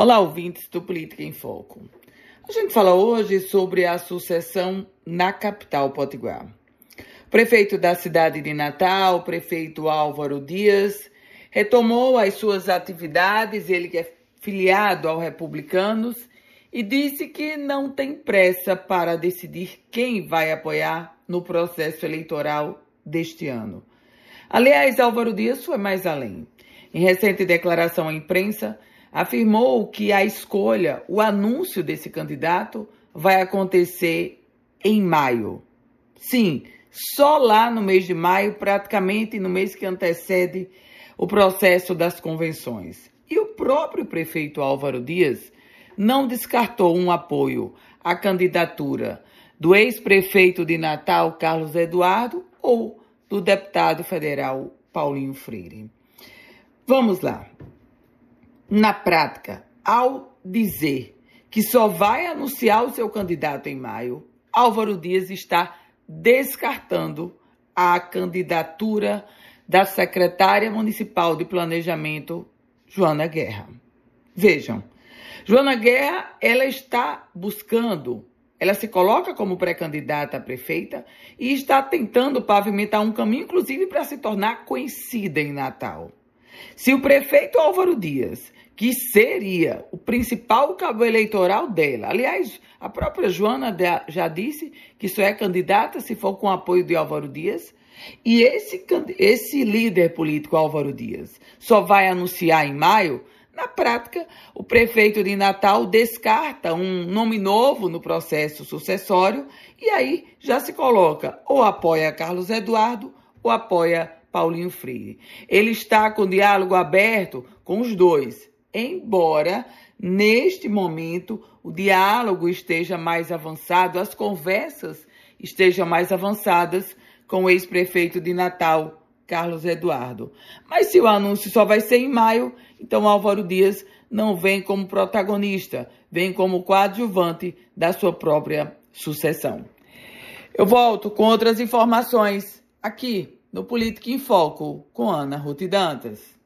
Olá, ouvintes do Política em Foco. A gente fala hoje sobre a sucessão na capital potiguar. Prefeito da cidade de Natal, prefeito Álvaro Dias, retomou as suas atividades, ele que é filiado ao Republicanos, e disse que não tem pressa para decidir quem vai apoiar no processo eleitoral deste ano. Aliás, Álvaro Dias foi mais além. Em recente declaração à imprensa, afirmou que a escolha, o anúncio desse candidato vai acontecer em maio. Sim, só lá no mês de maio, praticamente no mês que antecede o processo das convenções. E o próprio prefeito Álvaro Dias não descartou um apoio à candidatura do ex-prefeito de Natal, Carlos Eduardo, ou do deputado federal Paulinho Freire. Vamos lá. Na prática, ao dizer que só vai anunciar o seu candidato em maio, Álvaro Dias está descartando a candidatura da secretária municipal de planejamento, Joana Guerra. Vejam, Joana Guerra, ela está buscando, ela se coloca como pré-candidata a prefeita e está tentando pavimentar um caminho, inclusive, para se tornar conhecida em Natal. Se o prefeito Álvaro Dias, que seria o principal cabo eleitoral dela, aliás, a própria Joana já disse que só é candidata se for com apoio de Álvaro Dias, e esse, esse líder político, Álvaro Dias, só vai anunciar em maio. Na prática, o prefeito de Natal descarta um nome novo no processo sucessório e aí já se coloca ou apoia Carlos Eduardo ou apoia Paulinho Freire. Ele está com diálogo aberto com os dois, embora neste momento o diálogo esteja mais avançado, as conversas estejam mais avançadas com o ex-prefeito de Natal, Carlos Eduardo. Mas se o anúncio só vai ser em maio, então Álvaro Dias não vem como protagonista, vem como coadjuvante da sua própria sucessão. Eu volto com outras informações aqui no Política em Foco com Ana Ruth Dantas.